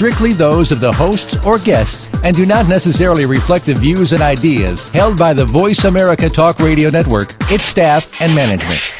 strictly those of the hosts or guests and do not necessarily reflect the views and ideas held by the Voice America Talk Radio Network, its staff, and management.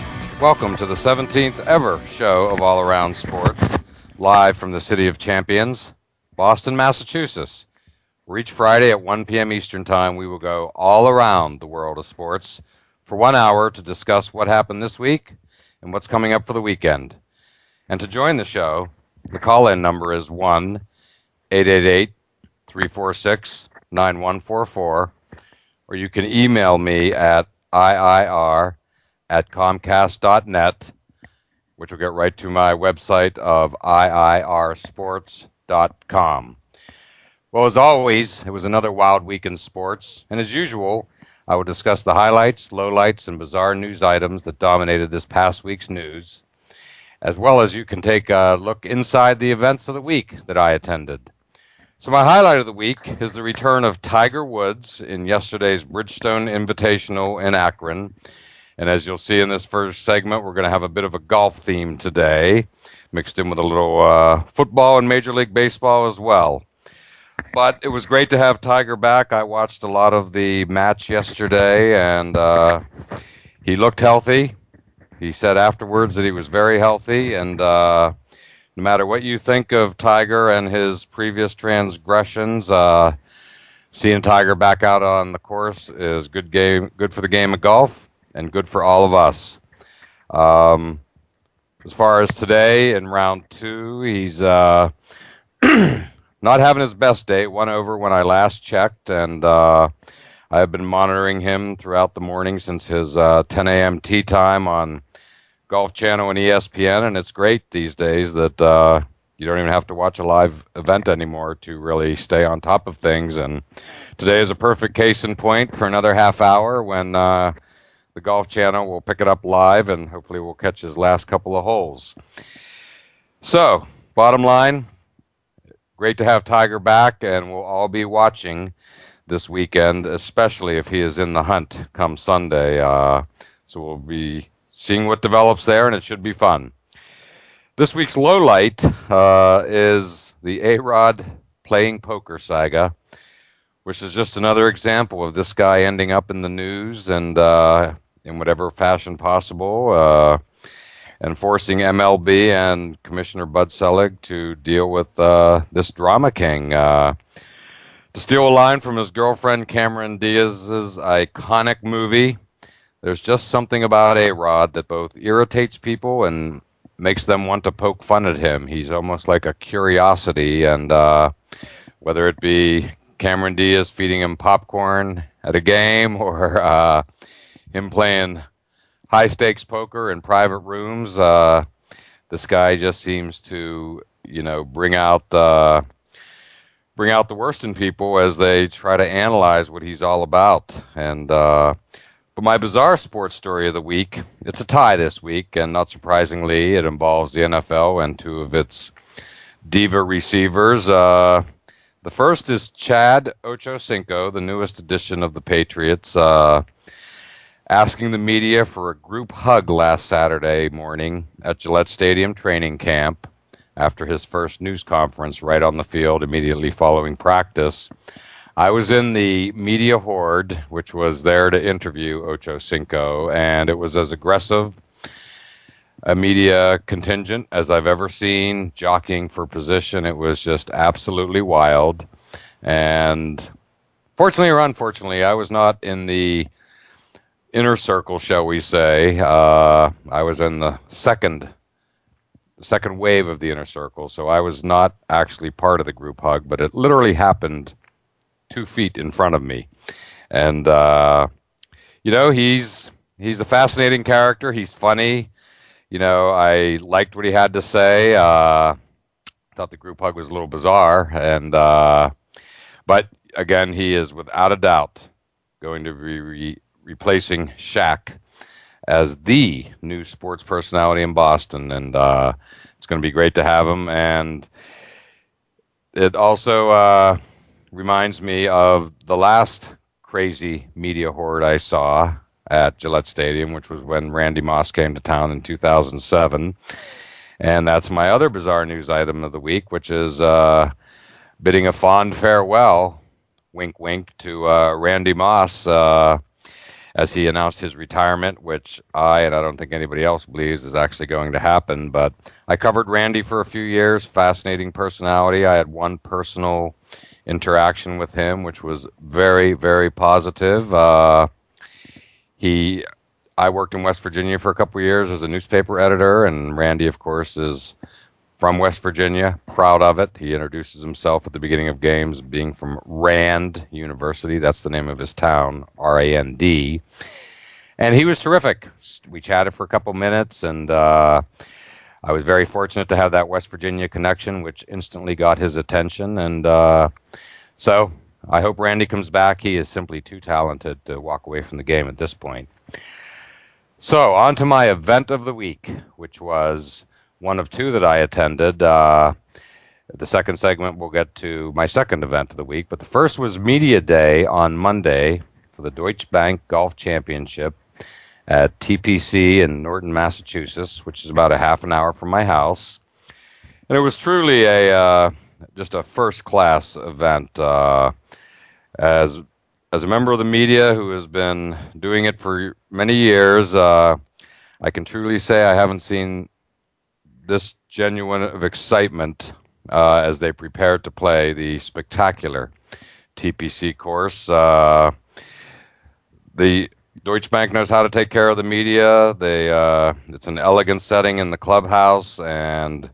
welcome to the 17th ever show of All Around Sports live from the City of Champions, Boston, Massachusetts. Where each Friday at 1 p.m. Eastern Time, we will go all around the world of sports for one hour to discuss what happened this week and what's coming up for the weekend. And to join the show, the call in number is 1 888 346 9144, or you can email me at IIR at Comcast.net which will get right to my website of iirsports.com. Well, as always, it was another wild week in sports, and as usual, I will discuss the highlights, lowlights, and bizarre news items that dominated this past week's news, as well as you can take a look inside the events of the week that I attended. So, my highlight of the week is the return of Tiger Woods in yesterday's Bridgestone Invitational in Akron and as you'll see in this first segment, we're going to have a bit of a golf theme today, mixed in with a little uh, football and Major League Baseball as well. But it was great to have Tiger back. I watched a lot of the match yesterday, and uh, he looked healthy. He said afterwards that he was very healthy, and uh, no matter what you think of Tiger and his previous transgressions, uh, seeing Tiger back out on the course is good game, good for the game of golf and good for all of us. Um, as far as today in round two, he's uh, not having his best day. One over when I last checked, and uh, I have been monitoring him throughout the morning since his uh, 10 a.m. tee time on Golf Channel and ESPN, and it's great these days that uh, you don't even have to watch a live event anymore to really stay on top of things. And today is a perfect case in point for another half hour when uh, the Golf Channel will pick it up live, and hopefully we'll catch his last couple of holes. So, bottom line, great to have Tiger back, and we'll all be watching this weekend, especially if he is in the hunt come Sunday. Uh, so we'll be seeing what develops there, and it should be fun. This week's low light uh, is the A Rod playing poker saga which is just another example of this guy ending up in the news and uh, in whatever fashion possible, uh, and forcing MLB and Commissioner Bud Selig to deal with uh, this drama king. Uh, to steal a line from his girlfriend Cameron Diaz's iconic movie, there's just something about A Rod that both irritates people and makes them want to poke fun at him. He's almost like a curiosity, and uh, whether it be Cameron Diaz feeding him popcorn at a game or uh, him playing high stakes poker in private rooms. Uh, this guy just seems to, you know, bring out uh, bring out the worst in people as they try to analyze what he's all about. And uh, but my bizarre sports story of the week, it's a tie this week, and not surprisingly, it involves the NFL and two of its diva receivers. Uh, the first is Chad Ochocinco, the newest addition of the Patriots, uh, asking the media for a group hug last Saturday morning at Gillette Stadium training camp after his first news conference right on the field immediately following practice. I was in the media horde, which was there to interview Ochocinco, and it was as aggressive a media contingent as I've ever seen jockeying for position. It was just absolutely wild. And fortunately or unfortunately, I was not in the inner circle, shall we say. Uh, I was in the second second wave of the inner circle, so I was not actually part of the group hug, but it literally happened two feet in front of me. And uh, you know, he's he's a fascinating character. He's funny. You know, I liked what he had to say. Uh, thought the group hug was a little bizarre, and uh, but again, he is without a doubt going to be re- replacing Shaq as the new sports personality in Boston, and uh, it's going to be great to have him. And it also uh, reminds me of the last crazy media horde I saw at Gillette Stadium, which was when Randy Moss came to town in 2007. And that's my other bizarre news item of the week, which is uh, bidding a fond farewell, wink, wink, to uh, Randy Moss uh, as he announced his retirement, which I and I don't think anybody else believes is actually going to happen. But I covered Randy for a few years, fascinating personality. I had one personal interaction with him, which was very, very positive. Uh, he, I worked in West Virginia for a couple years as a newspaper editor, and Randy, of course, is from West Virginia, proud of it. He introduces himself at the beginning of games, being from Rand University. That's the name of his town, R A N D. And he was terrific. We chatted for a couple minutes, and uh, I was very fortunate to have that West Virginia connection, which instantly got his attention. And uh, so I hope Randy comes back. He is simply too talented to walk away from the game at this point. So, on to my event of the week, which was one of two that I attended. Uh, the second segment, we'll get to my second event of the week. But the first was Media Day on Monday for the Deutsche Bank Golf Championship at TPC in Norton, Massachusetts, which is about a half an hour from my house. And it was truly a uh, just a first class event. Uh, as as a member of the media who has been doing it for many years, uh, I can truly say I haven't seen this genuine of excitement uh, as they prepared to play the spectacular TPC course. Uh, the Deutsche Bank knows how to take care of the media. They uh, it's an elegant setting in the clubhouse, and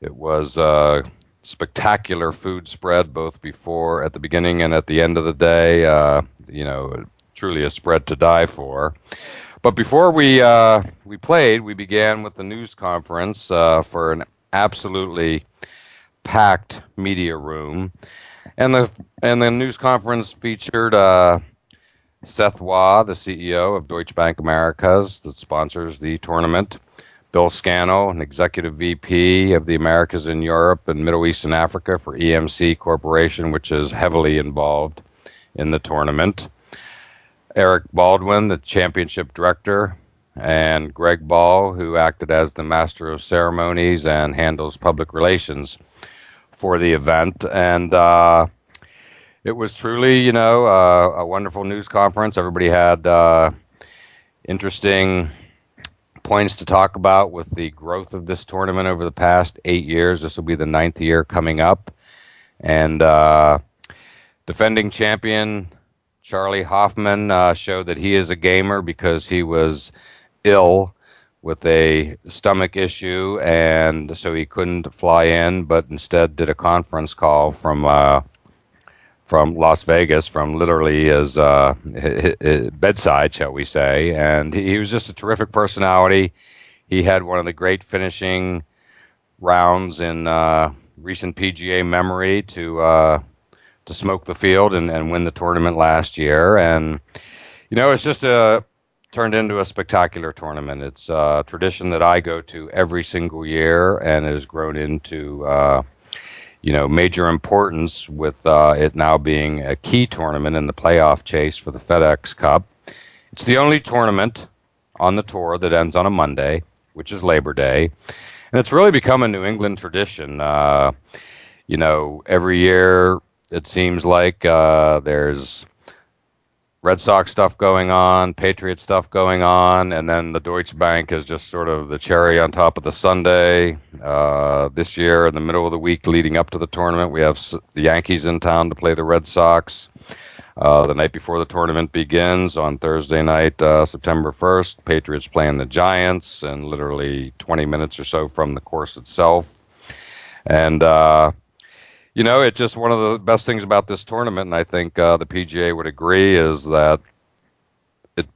it was a spectacular food spread both before, at the beginning, and at the end of the day. Uh, you know, truly a spread to die for. But before we uh, we played, we began with the news conference uh, for an absolutely packed media room, and the and the news conference featured uh, Seth Waugh, the CEO of Deutsche Bank Americas, that sponsors the tournament. Bill Scannell, an executive VP of the Americas in Europe and Middle East and Africa for EMC Corporation, which is heavily involved in the tournament. Eric Baldwin, the championship director, and Greg Ball, who acted as the master of ceremonies and handles public relations for the event. And uh, it was truly, you know, uh, a wonderful news conference. Everybody had uh, interesting points to talk about with the growth of this tournament over the past eight years. This will be the ninth year coming up. And uh, defending champion Charley Hoffman uh, showed that he is a gamer because he was ill with a stomach issue, and so he couldn't fly in, but instead did a conference call from uh, from Las Vegas, from literally his, uh, his, his, bedside, shall we say. And he, he was just a terrific personality. He had one of the great finishing rounds in uh, recent PGA memory to uh, to smoke the field and, and win the tournament last year. And, you know, it's just a turned into a spectacular tournament. It's a tradition that I go to every single year and has grown into, uh, you know, major importance with uh, it now being a key tournament in the playoff chase for the FedEx Cup. It's the only tournament on the tour that ends on a Monday, which is Labor Day. And it's really become a New England tradition. Uh, you know, every year it seems like uh, there's Red Sox stuff going on, Patriot stuff going on, and then the Deutsche Bank is just sort of the cherry on top of the sundae. Uh, this year, in the middle of the week leading up to the tournament, we have the Yankees in town to play the Red Sox. Uh, the night before the tournament begins on Thursday night, uh, September 1st, Patriots playing the Giants, and literally 20 minutes or so from the course itself. And uh, you know, it's just one of the best things about this tournament, and I think uh, the PGA would agree, is that it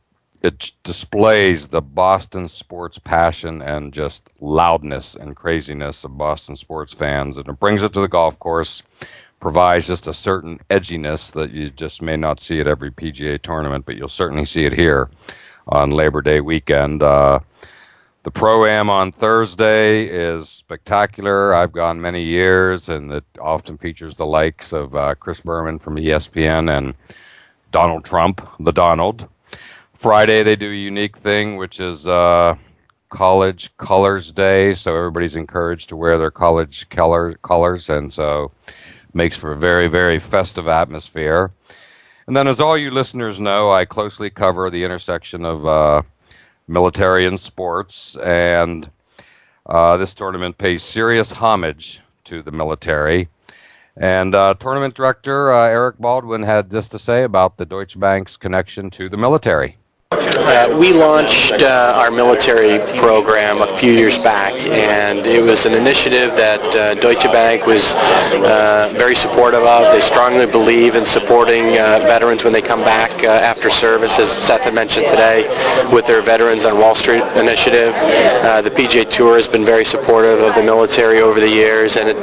it displays the Boston sports passion and just loudness and craziness of Boston sports fans, and it brings it to the golf course. Provides just a certain edginess that you just may not see at every PGA tournament, but you'll certainly see it here on Labor Day weekend. Uh, the pro am on Thursday is spectacular. I've gone many years, and it often features the likes of uh, Chris Berman from ESPN and Donald Trump, the Donald. Friday they do a unique thing, which is uh, College Colors Day, so everybody's encouraged to wear their college color, colors, and so makes for a very very festive atmosphere. And then, as all you listeners know, I closely cover the intersection of uh, military and sports, and uh, this tournament pays serious homage to the military. And uh, tournament director uh, Eric Baldwin had this to say about the Deutsche Bank's connection to the military. Uh, we launched uh, our military program a few years back, and it was an initiative that uh, Deutsche Bank was uh, very supportive of. They strongly believe in supporting uh, veterans when they come back after service, as Seth had mentioned today, with their Veterans on Wall Street initiative. the PGA Tour has been very supportive of the military over the years, and it,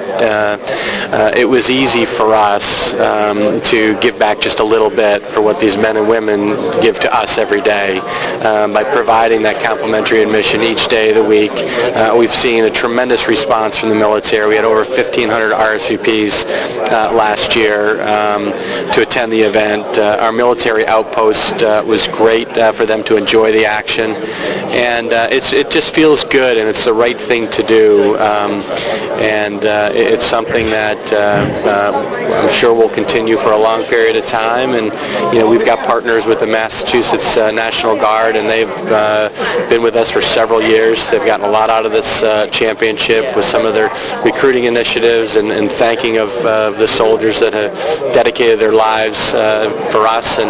it was easy for us um, to give back just a little bit for what these men and women give to us every day um, by providing that complimentary admission each day of the week. Uh, we've seen a tremendous response from the military. We had over 1,500 RSVPs uh, last year um, to attend the event. Uh, our military outpost uh, was great uh, for them to enjoy the action, and uh, it just feels good, and it's the right thing to do, um, and it's something that I'm sure will continue for a long period of time. And you know, we've got partners with the Massachusetts uh, National Guard, and they've uh, been with us for several years. They've gotten a lot out of this uh, championship with some of their recruiting initiatives and, and thanking of uh, the soldiers that have dedicated their lives uh, for us. And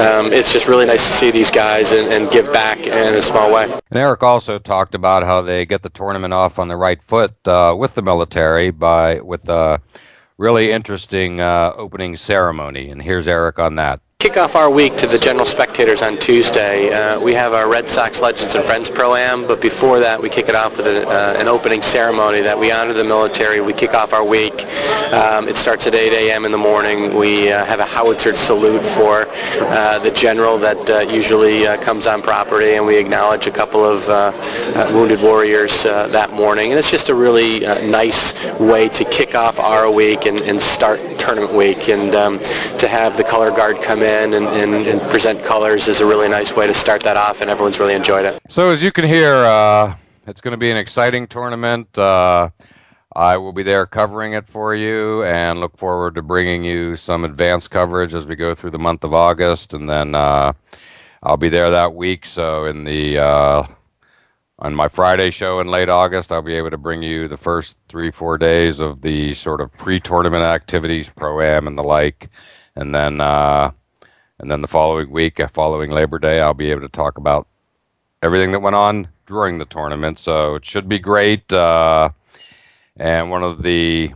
um, it's just really nice to see these guys and, and, give back in a small way. And Eric also talked about how they get the tournament off on the right foot uh, with the military by with a really interesting opening ceremony. And here's Eric on that kick off our week to the general spectators on Tuesday. Uh, we have our Red Sox Legends and Friends Pro-Am, but before that we kick it off with a, uh, an opening ceremony that we honor the military. We kick off our week. Um, it starts at 8 a.m. in the morning. We uh, have a howitzer salute for uh, the general that uh, usually uh, comes on property, and we acknowledge a couple of wounded warriors that morning. And it's just a really nice way to kick off our week and, and start tournament week. And um, to have the color guard come in in and, and, and, present colors is a really nice way to start that off, and everyone's really enjoyed it. So as you can hear, uh, it's going to be an exciting tournament. Uh, I will be there covering it for you, and look forward to bringing you some advanced coverage as we go through the month of August, and then uh, I'll be there that week. So in the uh, on my Friday show in late August, I'll be able to bring you the first three, four days of the sort of pre-tournament activities, pro am and the like, and then uh, and then the following week, uh, following Labor Day, I'll be able to talk about everything that went on during the tournament. So it should be great. Uh, and one of the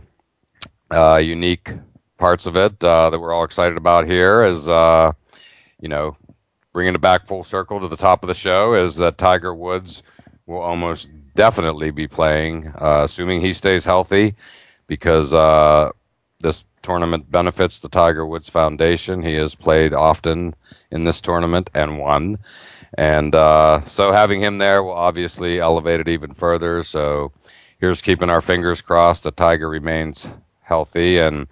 uh, unique parts of it uh, that we're all excited about here is, uh, you know, bringing it back full circle to the top of the show is that Tiger Woods will almost definitely be playing, uh, assuming he stays healthy, because this tournament benefits the Tiger Woods Foundation. He has played often in this tournament and won. And uh, so having him there will obviously elevate it even further. So here's keeping our fingers crossed that Tiger remains healthy. And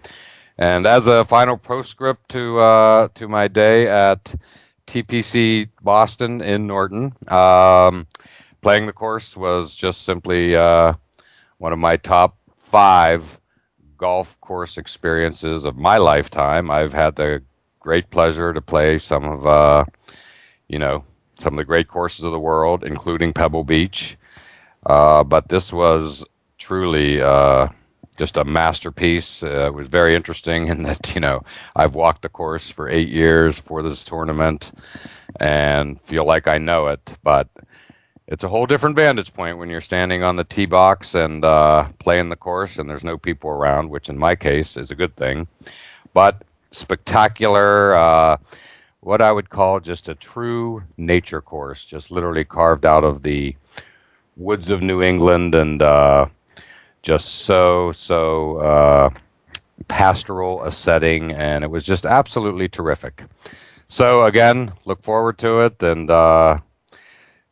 and as a final postscript to uh, to my day at TPC Boston in Norton, um, playing the course was just simply uh, one of my top five golf course experiences of my lifetime. I've had the great pleasure to play some of, uh, you know, some of the great courses of the world, including Pebble Beach. Uh, but this was truly uh, just a masterpiece. Uh, it was very interesting in that, you know, I've walked the course for eight years for this tournament and feel like I know it. But it's a whole different vantage point when you're standing on the tee box and uh, playing the course and there's no people around, which in my case is a good thing. But spectacular. Uh, what I would call just a true nature course, just literally carved out of the woods of New England and uh, just so, so uh, pastoral a setting. And it was just absolutely terrific. So, again, look forward to it. And uh,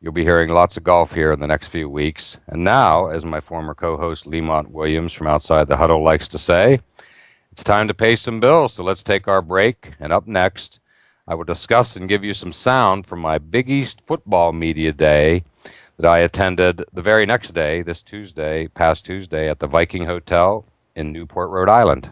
you'll be hearing lots of golf here in the next few weeks. And now, as my former co host Lemont Williams from Outside the Huddle likes to say, it's time to pay some bills. So let's take our break. And up next, I will discuss and give you some sound from my Big East Football Media Day that I attended the very next day, this Tuesday, past Tuesday, at the Viking Hotel in Newport, Rhode Island.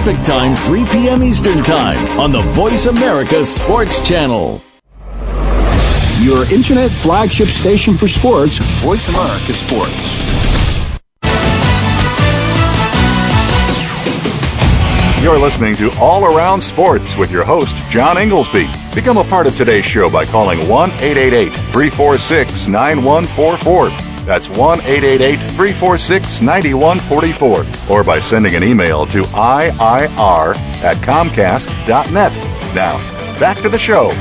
Time, 3 p.m. Eastern Time on the Voice America Sports Channel. Your internet flagship station for sports, Voice America Sports. You're listening to All Around Sports with your host, John Ingoldsby. Become a part of today's show by calling 1 888 346 9144. That's 1 888 346 9144. Or by sending an email to IIR at Comcast.net. Now, back to the show.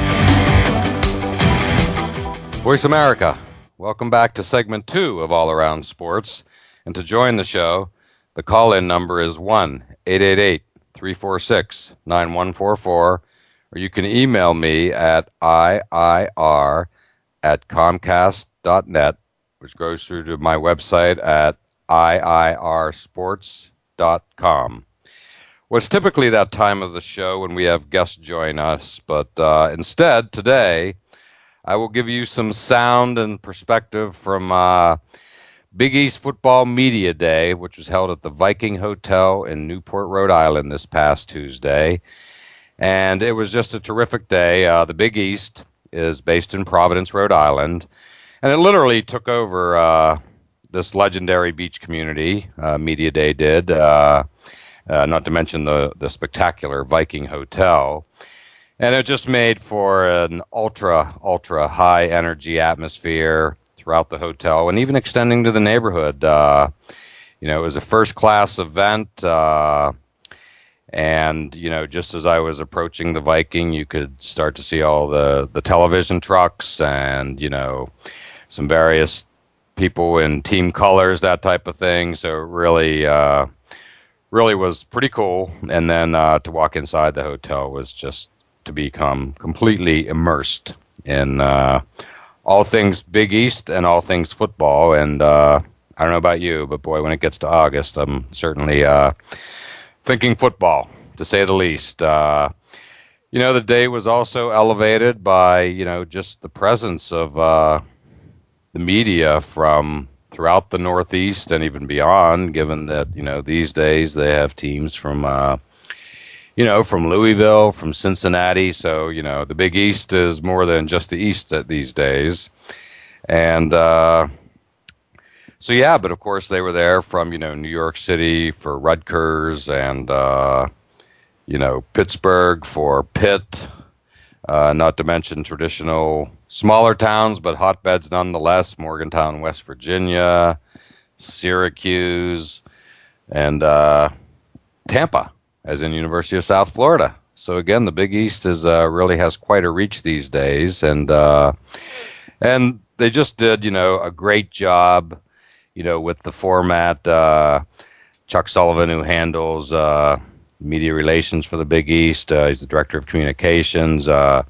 Voice America, welcome back to segment two of All Around Sports. And to join the show, the call in number is 1 888 346 9144, or you can email me at IIR at Comcast.net, which goes through to my website at IIRsports.com. Well, it's typically that time of the show when we have guests join us, but uh, instead, today, I will give you some sound and perspective from uh, Big East Football Media Day, which was held at the Viking Hotel in Newport, Rhode Island this past Tuesday. And it was just a terrific day. Uh, the Big East is based in Providence, Rhode Island. And it literally took over uh, this legendary beach community, uh, Media Day did, uh, uh, not to mention the, the spectacular Viking Hotel. And it just made for an ultra, ultra high energy atmosphere throughout the hotel and even extending to the neighborhood. Uh, you know, it was a first class event. Uh, and, you know, just as I was approaching the Viking, you could start to see all the, the television trucks and, you know, some various people in team colors, that type of thing. So really, uh, really was pretty cool. And then uh, to walk inside the hotel was just to become completely immersed in uh, all things Big East and all things football. And uh, I don't know about you, but boy, when it gets to August, I'm certainly uh, thinking football, to say the least. Uh, you know, the day was also elevated by, you know, just the presence of uh, the media from throughout the Northeast and even beyond, given that, you know, these days they have teams from uh, you know, from Louisville, from Cincinnati. So, you know, the Big East is more than just the East these days. And, uh, so yeah, but of course they were there from, you know, New York City for Rutgers and, uh, you know, Pittsburgh for Pitt, uh, not to mention traditional smaller towns, but hotbeds nonetheless, Morgantown, West Virginia, Syracuse, and, uh, Tampa as in University of South Florida. So again, the Big East is uh, really has quite a reach these days, and uh, and they just did you know a great job, you know, with the format. Uh, Chuck Sullivan, who handles uh, media relations for the Big East, uh, he's the director of communications. Uh,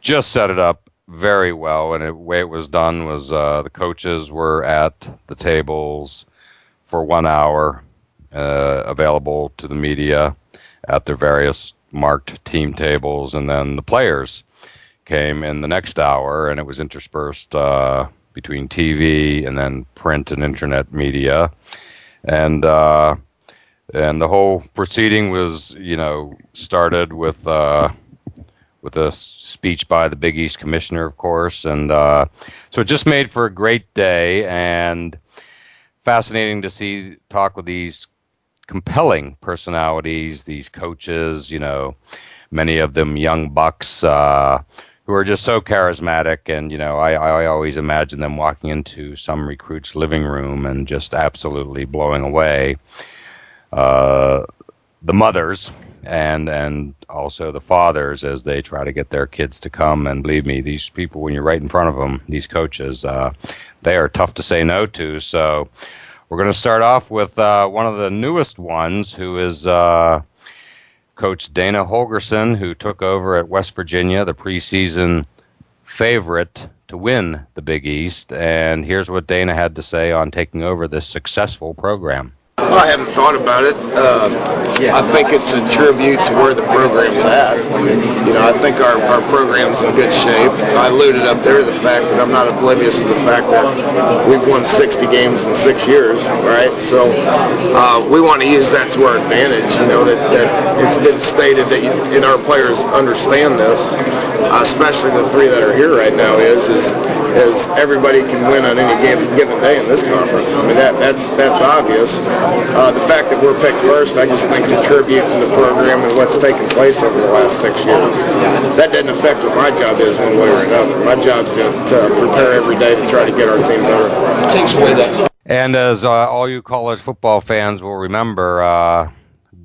just set it up very well, and the way it was done was the coaches were at the tables for one hour, available to the media at their various marked team tables, and then the players came in the next hour, and it was interspersed uh, between TV and then print and internet media, and uh, and the whole proceeding was, you know, started with uh, with a speech by the Big East commissioner, of course, and uh, so it just made for a great day and fascinating to see talk with these compelling personalities, these coaches, you know, many of them young bucks uh, who are just so charismatic. And, you know, I, I always imagine them walking into some recruit's living room and just absolutely blowing away uh, the mothers and and also the fathers as they try to get their kids to come. And believe me, these people, when you're right in front of them, these coaches, uh, they are tough to say no to. So we're going to start off with uh, one of the newest ones, who is uh, Coach Dana Holgorsen, who took over at West Virginia, the preseason favorite to win the Big East. And here's what Dana had to say on taking over this successful program. Well, I haven't thought about it. Uh, I think it's a tribute to where the program's at. You know, I think our, our program's in good shape. I alluded up there to the fact that I'm not oblivious to the fact that we've won 60 games in six years, right? So uh, we want to use that to our advantage. You know, that, that it's been stated that you, and our players understand this, especially the three that are here right now, is, is is everybody can win on any given, given day in this conference. I mean, that, that's that's obvious. Uh, the fact that we're picked first, I just think is a tribute to the program and what's taken place over the last six years. That doesn't affect what my job is one way or another. My job's to, to prepare every day to try to get our team better. takes away that. And as uh, all you college football fans will remember, uh,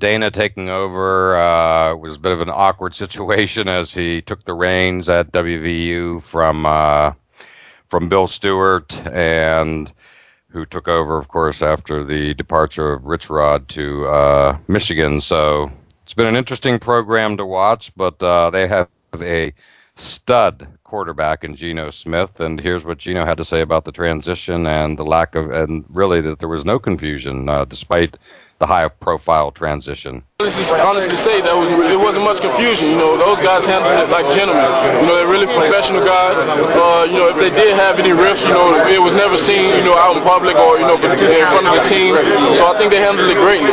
Dana taking over uh, was a bit of an awkward situation as he took the reins at WVU from uh, from Bill Stewart and who took over, of course, after the departure of Rich Rod to uh, Michigan. So it's been an interesting program to watch, but uh, they have a stud quarterback in Geno Smith. And here's what Geno had to say about the transition and the lack of, and really that there was no confusion uh, despite the high profile transition. Honestly, honestly say that was, it wasn't much confusion. You know, those guys handled it like gentlemen. You know, they're really professional guys. Uh, you know, if they did have any rifts, you know, it was never seen, you know, out in public or, you know, in front of the team. So I think they handled it greatly.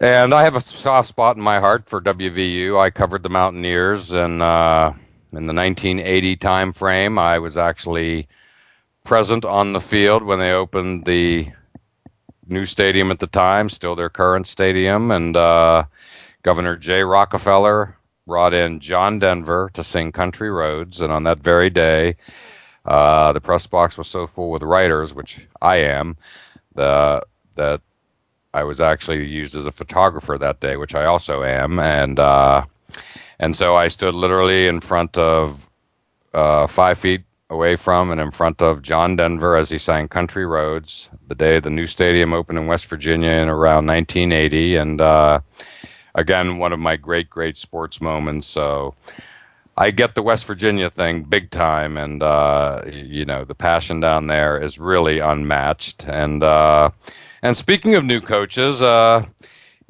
And I have a soft spot in my heart for WVU. I covered the Mountaineers, and uh, in the 1980 time frame, I was actually present on the field when they opened the new stadium at the time, still their current stadium, and uh, Governor Jay Rockefeller brought in John Denver to sing Country Roads, and on that very day, uh, the press box was so full with writers, which I am, the, that I was actually used as a photographer that day, which I also am, and uh, and so I stood literally in front of uh, five feet away from and in front of John Denver as he sang Country Roads the day the new stadium opened in West Virginia in around 1980. And uh, again, one of my great, great sports moments. So I get the West Virginia thing big time. And, uh, you know, the passion down there is really unmatched. And, uh, and speaking of new coaches, uh,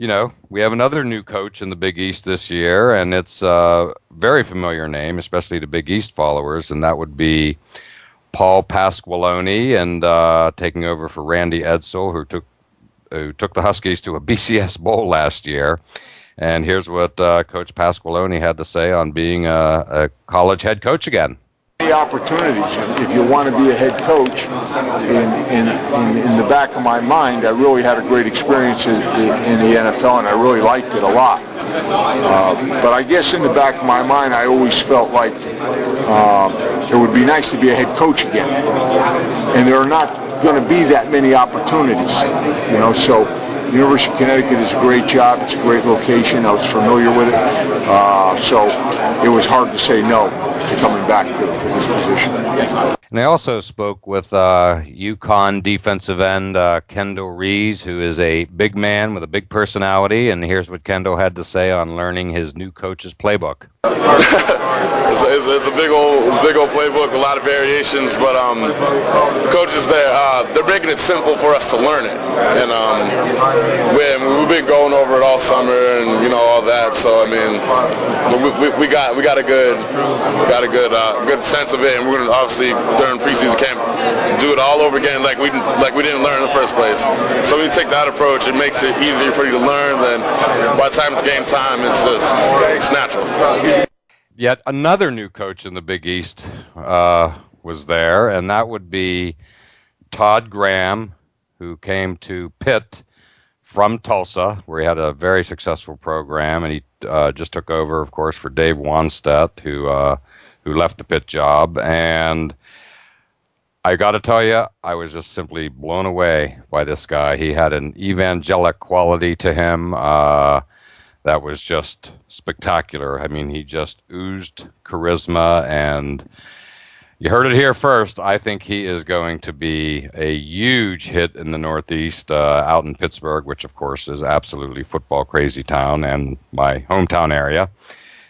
you know, we have another new coach in the Big East this year, and it's a very familiar name, especially to Big East followers, and that would be Paul Pasqualoni, and uh, taking over for Randy Edsall, who took who took the Huskies to a BCS bowl last year. And here's what uh, Coach Pasqualoni had to say on being a, a college head coach again opportunities. If you want to be a head coach, in, in, in, in, the back of my mind, I really had a great experience in, in the NFL, and I really liked it a lot. Uh, but I guess in the back of my mind, I always felt like uh, it would be nice to be a head coach again. And there are not going to be that many opportunities, you know, so University of Connecticut is a great job. It's a great location. I was familiar with it. Uh, so it was hard to say no to coming back to, to this position. And I also spoke with uh, UConn defensive end uh, Kendall Reyes, who is a big man with a big personality. And here's what Kendall had to say on learning his new coach's playbook. it's, it's, it's, a big old, it's a big old playbook, a lot of variations, but um, the coaches there, uh, they're making it simple for us to learn it. And um, we, we've been going over it all summer, and you know all that. So I mean, we, we, we got we got a good got a good uh, good sense of it, and we're gonna obviously during preseason camp do it all over again like we like we didn't learn in the first place. So when you take that approach, it makes it easier for you to learn. Then by the time it's game time, it's just it's natural. Yet another new coach in the Big East uh, was there, and that would be Todd Graham, who came to Pitt from Tulsa, where he had a very successful program, and he uh, just took over, of course, for Dave Wannstedt, who uh, who left the Pitt job. And I got to tell you, I was just simply blown away by this guy. He had an evangelic quality to him uh, that was just spectacular. I mean, he just oozed charisma and you heard it here first. I think he is going to be a huge hit in the Northeast, uh, out in Pittsburgh, which of course is absolutely football crazy town and my hometown area.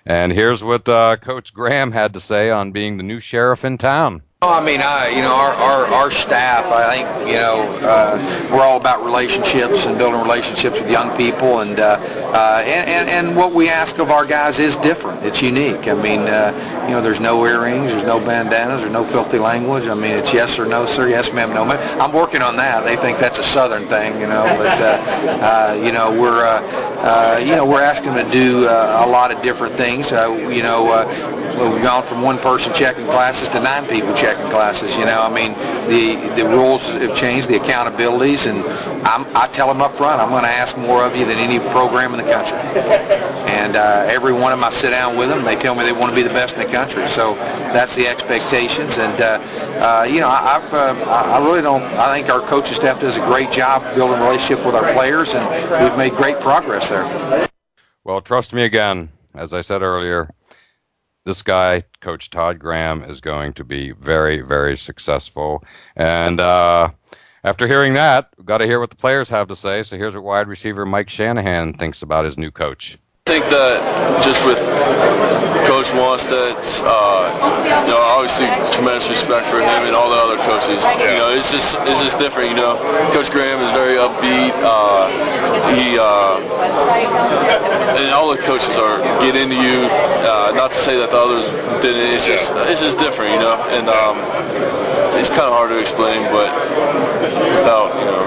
And here's what uh, Coach Graham had to say on being the new sheriff in town. I mean, I, you know, our, our, our staff, I think, you know, uh, we're all about relationships and building relationships with young people. And, uh, uh, and, and, and, what we ask of our guys is different. It's unique. I mean, uh, you know, there's no earrings, there's no bandanas, there's no filthy language. I mean, it's yes or no, sir, yes, ma'am, no, ma'am. I'm working on that. They think that's a southern thing, you know, but, uh, uh, you know, we're, you know, we're asking them to do a lot of different things. you know, we've gone from one person checking classes to nine people checking classes. You know, I mean, the the rules have changed, the accountabilities, and I'm, I tell them up front, I'm going to ask more of you than any program in the country. And uh, every one of them, I sit down with them, they tell me they want to be the best in the country. So that's the expectations. And uh, uh, you know, I, I've uh, I really don't. I think our coaching staff does a great job building relationship with our players, and we've made great progress there. Well, trust me again. As I said earlier, this guy, Coach Todd Graham, is going to be very, very successful. And uh, after hearing that, we've got to hear what the players have to say. So here's what wide receiver Mike Shanahan thinks about his new coach. I think that just with Coach Wannstedt, uh, you know, obviously tremendous respect for him and all the other coaches. You know, it's just it's just different. You know, Coach Graham is very upbeat. Uh, he uh, and all the coaches are get into you. Uh, not to say that the others didn't. It's just it's just different. You know, and um, it's kind of hard to explain, but without you know.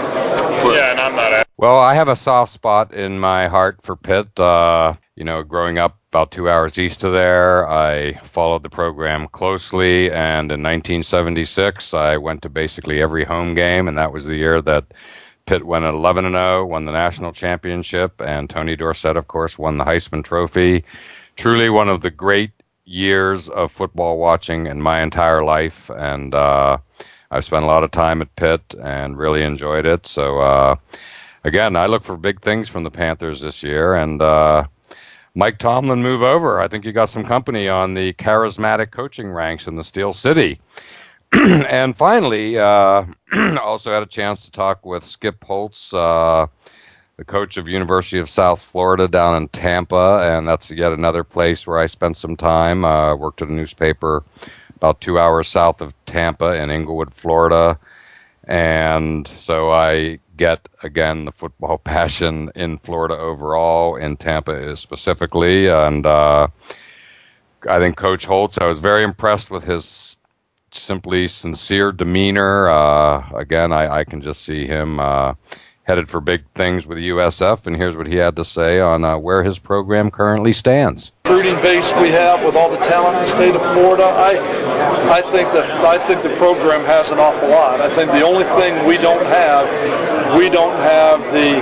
yeah, and I'm not. Well, I have a soft spot in my heart for Pitt. Uh, you know, growing up about two hours east of there, I followed the program closely. And in 1976, I went to basically every home game, and that was the year that Pitt went 11 and 0, won the national championship, and Tony Dorsett, of course, won the Heisman Trophy. Truly one of the great years of football watching in my entire life, and uh, I've spent a lot of time at Pitt and really enjoyed it. So. Uh, again, I look for big things from the Panthers this year. And uh, Mike Tomlin, move over. I think you got some company on the charismatic coaching ranks in the Steel City. and finally, uh, also had a chance to talk with Skip Holtz, uh, the coach of University of South Florida down in Tampa, and that's yet another place where I spent some time. Uh, worked at a newspaper about two hours south of Tampa in Englewood, Florida, and so I get again the football passion in Florida overall, in Tampa specifically, and uh, I think Coach Holtz. I was very impressed with his simply sincere demeanor. Uh, again, I, I, can just see him uh, headed for big things with USF, and here's what he had to say on uh, where his program currently stands. Recruiting base we have with all the talent in the state of Florida, I, I think that I think the program has an awful lot. I think the only thing we don't have, we don't have the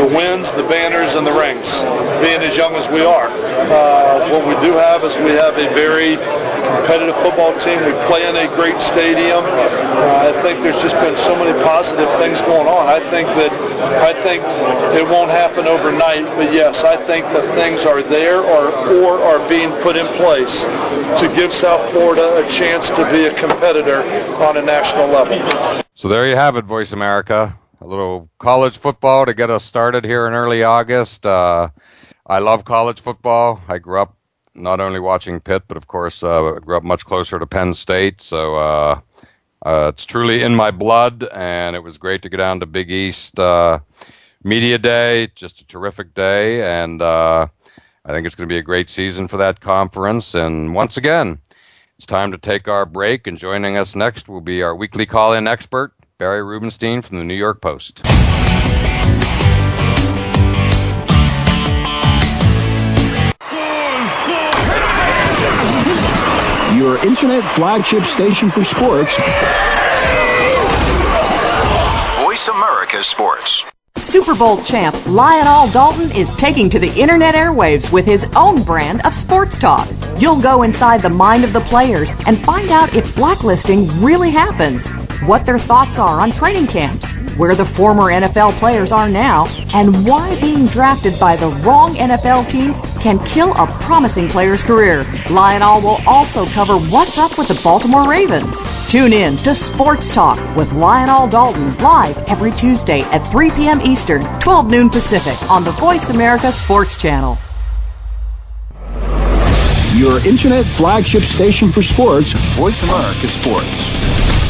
the wins, the banners, and the rings. Being as young as we are, uh, what we do have is we have a very competitive football team. We play in a great stadium. Uh, I think there's just been so many positive things going on. I think that I think it won't happen overnight, but yes, I think that things are there or or are being put in place to give South Florida a chance to be a competitor on a national level. So there you have it, Voice America. A little college football to get us started here in early August. Uh, I love college football. I grew up not only watching Pitt, but of course, uh, grew up much closer to Penn State. So uh, uh, it's truly in my blood, and it was great to get down to Big East uh, Media Day. Just a terrific day, and uh, I think it's going to be a great season for that conference. And once again, it's time to take our break, and joining us next will be our weekly call in expert, Barry Rubenstein from the New York Post. Your internet flagship station for sports. Voice America Sports. Super Bowl champ Lional Dalton is taking to the internet airwaves with his own brand of sports talk. You'll go inside the mind of the players and find out if blacklisting really happens, what their thoughts are on training camps, where the former NFL players are now, and why being drafted by the wrong NFL team can kill a promising player's career. Lional will also cover what's up with the Baltimore Ravens. Tune in to Sports Talk with Lional Dalton live every Tuesday at 3 p.m. Eastern, 12 noon Pacific on the Voice America Sports Channel. Your internet flagship station for sports. Voice America Sports.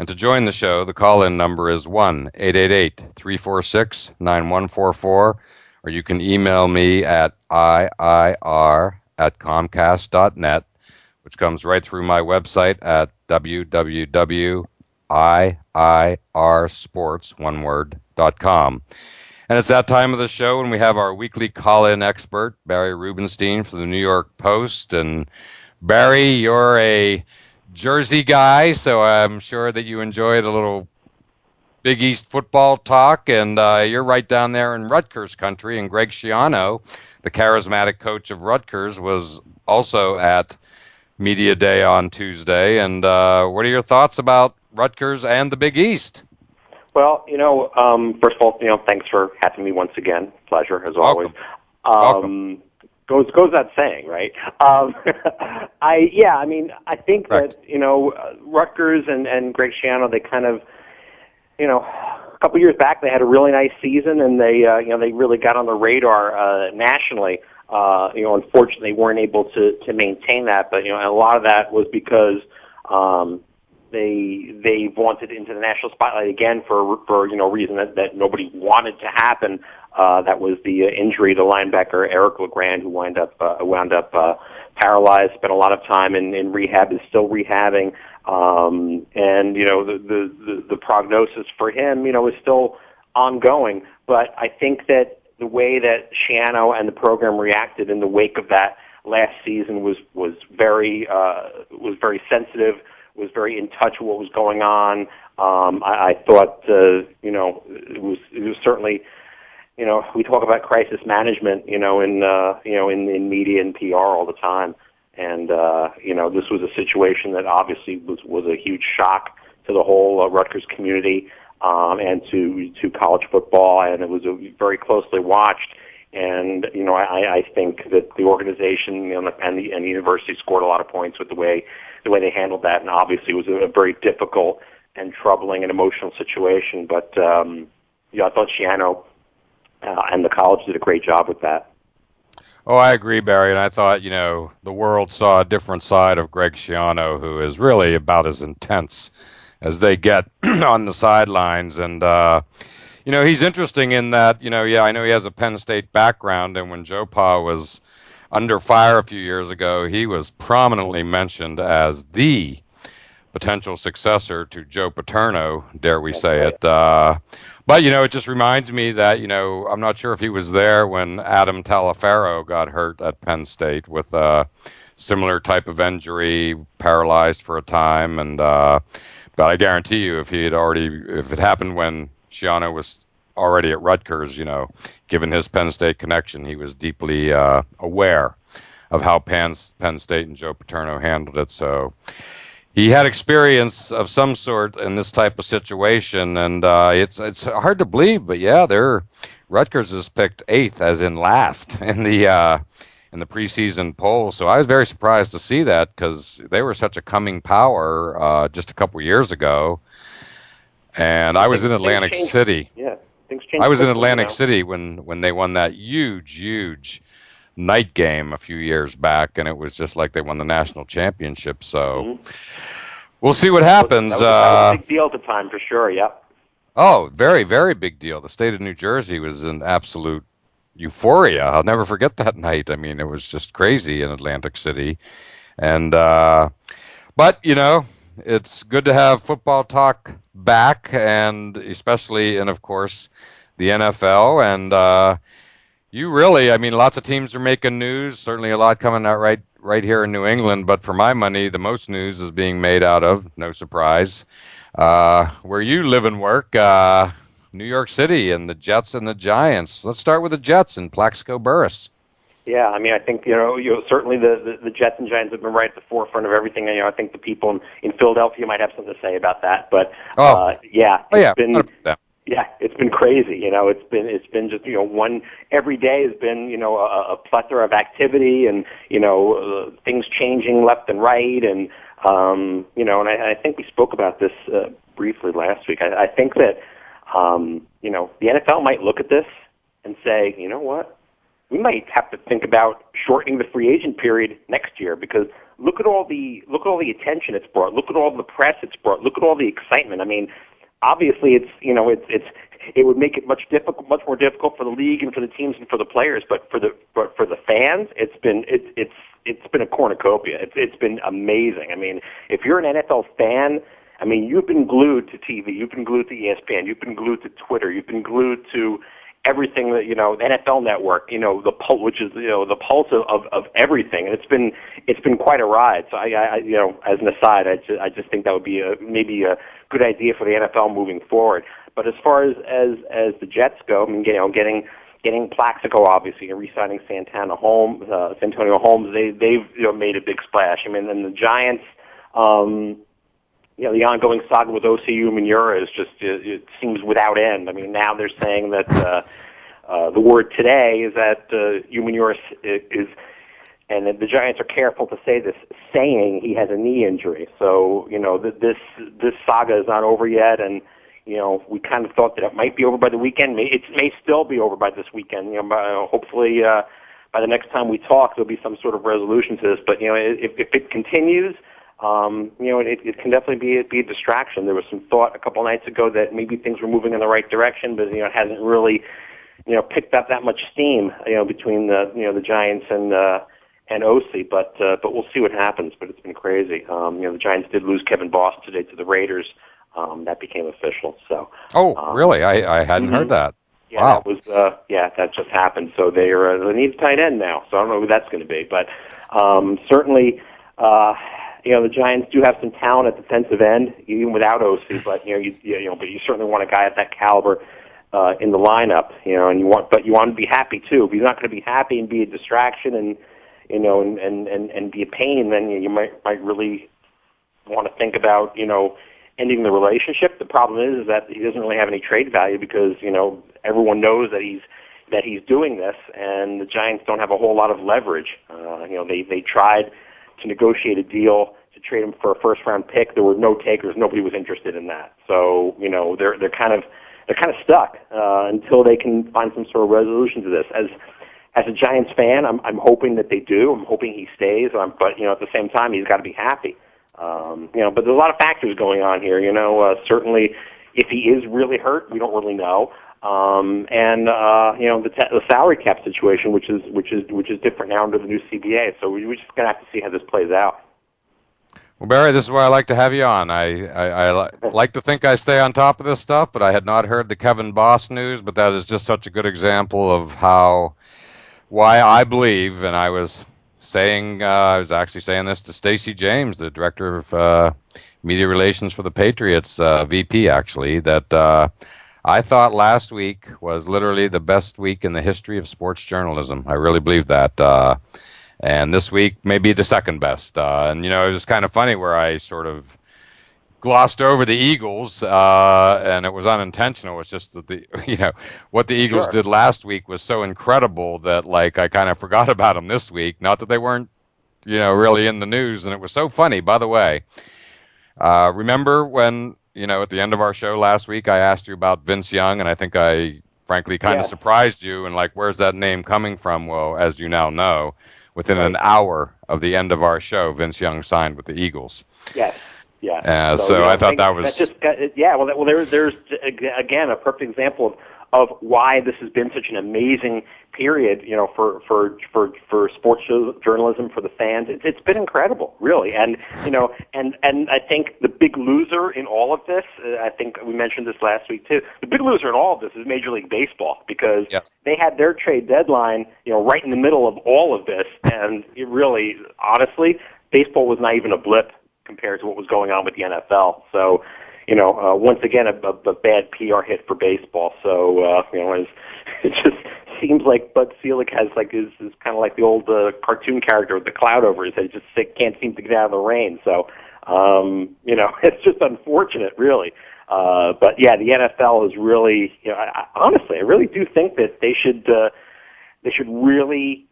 And to join the show, the call in number is 1 888 346 9144, or you can email me at IIR at Comcast.net, which comes right through my website at www.iirsports, one word, dot com. And it's that time of the show when we have our weekly call in expert, Barry Rubenstein from the New York Post. And Barry, you're a Jersey guy, so I'm sure that you enjoyed a little Big East football talk, and uh, you're right down there in Rutgers country. And Greg Schiano, the charismatic coach of Rutgers, was also at Media Day on Tuesday. And uh, what are your thoughts about Rutgers and the Big East? Well, you know, um, first of all, you know, thanks for having me once again. Pleasure as always. Welcome. Um, Welcome goes goes that saying, right? Um, I yeah, I mean, I think Correct. that you know Rutgers and and Greg Schiano, they kind of, you know, a couple years back they had a really nice season and they uh, you know they really got on the radar uh, nationally. Uh, you know, unfortunately, weren't able to to maintain that, but you know, a lot of that was because. Um, they they vaunted into the national spotlight again for for you know a reason that, that nobody wanted to happen. Uh, that was the uh, injury to linebacker Eric LeGrand, who wound up uh, wound up uh, paralyzed. Spent a lot of time in, in rehab. Is still rehabbing, um, and you know the, the the the prognosis for him, you know, is still ongoing. But I think that the way that Schiano and the program reacted in the wake of that last season was was very uh, was very sensitive was very in touch with what was going on. Um, I, I thought, uh, you know, it was it was certainly, you know, we talk about crisis management, you know, in uh, you know in, in media and PR all the time, and uh, you know, this was a situation that obviously was was a huge shock to the whole uh, Rutgers community um, and to to college football, and it was a, very closely watched. And you know, I, I think that the organization and the and the university scored a lot of points with the way the way they handled that, and obviously it was a, a very difficult and troubling and emotional situation. But um, you know, I thought Schiano uh, and the college did a great job with that. Oh, I agree, Barry. And I thought, you know, the world saw a different side of Greg Schiano, who is really about as intense as they get on the sidelines. And, uh, you know, he's interesting in that, you know, yeah, I know he has a Penn State background. And when Joe Pa was under fire a few years ago, he was prominently mentioned as the potential successor to Joe Paterno, dare we say it. Uh, but, you know, it just reminds me that, you know, I'm not sure if he was there when Adam Taliaferro got hurt at Penn State with a similar type of injury, paralyzed for a time. And, uh, but I guarantee you, if he had already, if it happened when Schiano was already at Rutgers, you know, given his Penn State connection, he was deeply uh, aware of how Penn, Penn State and Joe Paterno handled it. So he had experience of some sort in this type of situation, and uh, it's it's hard to believe, but yeah, they're Rutgers is picked eighth, as in last in the uh, in the preseason poll. So I was very surprised to see that because they were such a coming power uh, just a couple years ago, and I was in Atlantic City. Yeah, things I was in Atlantic now. City when when they won that huge, huge night game a few years back, and it was just like they won the national championship. So we'll see what happens. Mm-hmm. That was, that was Uh, a big deal at the time, for sure. Yep. oh, very, very big deal. The state of New Jersey was in absolute euphoria. I'll never forget that night. I mean, it was just crazy in Atlantic City, and uh, but you know, it's good to have football talk back, and especially, and of course, the NFL. And uh, you really, I mean, lots of teams are making news. Certainly, a lot coming out right right here in New England. But for my money, the most news is being made out of, no surprise, uh, where you live and work. Uh, New York City and the Jets and the Giants. Let's start with the Jets and Plaxico Burress. Yeah, I mean, I think you know, you know, certainly the, the the Jets and Giants have been right at the forefront of everything. And, you know, I think the people in, in Philadelphia might have something to say about that. But Oh. uh, yeah, Oh, it's yeah, been 100%. Yeah, it's been crazy. You know, it's been it's been just you know one every day has been you know a, a plethora of activity and you know uh, things changing left and right and um, you know and I, I think we spoke about this uh, briefly last week. I, I think that um, you know the NFL might look at this and say, you know what, we might have to think about shortening the free agent period next year because look at all the look at all the attention it's brought. Look at all the press it's brought. Look at all the excitement. I mean, obviously it's you know it's it's it would make it much difficult much more difficult for the league and for the teams and for the players but for the but for the fans it's been it's it's it's been a cornucopia. It's it's been amazing. I mean if you're an nfl fan i mean you've been glued to tv you've been glued to espn you've been glued to twitter you've been glued to everything that you know the NFL network you know the pulse which is you know the pulse of, of of everything. And it's been it's been quite a ride. So I, I you know as an aside I just, I just think that would be a maybe a good idea for the NFL moving forward but as far as as as the Jets go I mean you know getting getting Plaxico obviously and re-signing Santana Holmes uh, Santonio Holmes they they've you know made a big splash I mean then the Giants um you know, the ongoing saga with Osi Umenyiora is just, it, it seems without end. I mean, now they're saying that, uh, uh, the word today is that, uh, Umenyiora is, is, and the Giants are careful to say this, saying he has a knee injury. So, you know, th- this, this saga is not over yet and, you know, we kind of thought that it might be over by the weekend. It may still be over by this weekend. You know, hopefully, uh, by the next time we talk, there'll be some sort of resolution to this. But you know, if, if it continues, um, you know, it, it can definitely be be a distraction. There was some thought a couple nights ago that maybe things were moving in the right direction, but you know, it hasn't really, you know, picked up that much steam. You know, between the you know the Giants and uh, and Osi, but uh, but we'll see what happens. But it's been crazy. Um, you know, the Giants did lose Kevin Boss today to the Raiders. Um, that became official. So Oh, um, really? I, I hadn't mhm. heard that. yeah, wow. that was uh, yeah, that just happened. So they are uh, they need a tight end now. So I don't know who that's going to be, but um, certainly, uh, you know, the Giants do have some talent at defensive end, even without Osi. But you know, you, you know, but you certainly want a guy at that caliber uh, in the lineup. You know, and you want, but you want to be happy too. If he's not going to be happy and be a distraction and you know, and and and, and be a pain, then you, might might really want to think about you know ending the relationship. The problem is, is that he doesn't really have any trade value because you know everyone knows that he's that he's doing this, and the Giants don't have a whole lot of leverage. Uh, you know, they they tried to negotiate a deal to trade him for a first round pick. There were no takers. Nobody was interested in that. So you know they're they're kind of they're kind of stuck uh, until they can find some sort of resolution to this. As as a Giants fan, I'm I'm hoping that they do. I'm hoping he stays. Um, but you know, at the same time, he's got to be happy. Um, you know, but there's a lot of factors going on here. You know, uh, certainly, if he is really hurt, we don't really know. Um, and uh, you know the, t- the salary cap situation, which is which is which is different now under the new CBA. So we, we're just gonna have to see how this plays out. Well, Barry, this is why I like to have you on. I, I, I li- like to think I stay on top of this stuff, but I had not heard the Kevin Boss news. But that is just such a good example of how, why I believe, and I was saying, uh, I was actually saying this to Stacey James, the director of uh, media relations for the Patriots, uh, VP, actually, that uh, I thought last week was literally the best week in the history of sports journalism. I really believe that. Uh, and this week may be the second best. Uh, and you know, it was kind of funny where I sort of glossed over the Eagles, uh, and it was unintentional. It's just that the you know what the Eagles Sure. did last week was so incredible that like I kind of forgot about them this week. Not that they weren't you know really in the news, and it was so funny. By the way, uh, remember when you know at the end of our show last week I asked you about Vince Young, and I think I frankly kind of Yeah. surprised you and like where's that name coming from? Well, as you now know. Within an hour of the end of our show, Vince Young signed with the Eagles. Yes. Yeah. Uh, so you know, I thought that was- just yeah. Well, that, well, there, there's again a perfect example of of why this has been such an amazing period. You know, for for for for sports jo- journalism for the fans, it's it's been incredible, really. And you know, and and I think the big loser in all of this, uh, I think we mentioned this last week too. The big loser in all of this is Major League Baseball because they had their trade deadline, you know, right in the middle of all of this, and it really, honestly, baseball was not even a blip compared to what was going on with the NFL. So, you know, uh, once again, a, a, a bad PR hit for baseball. So, uh, you know, it just seems like Bud Selig has like is, is kind of like the old uh, cartoon character with the cloud over his head. He just sick, can't seem to get out of the rain. So, um, you know, it's just unfortunate, really. Uh, but yeah, the NFL is really, you know, I, I, honestly, I really do think that they should, uh, they should really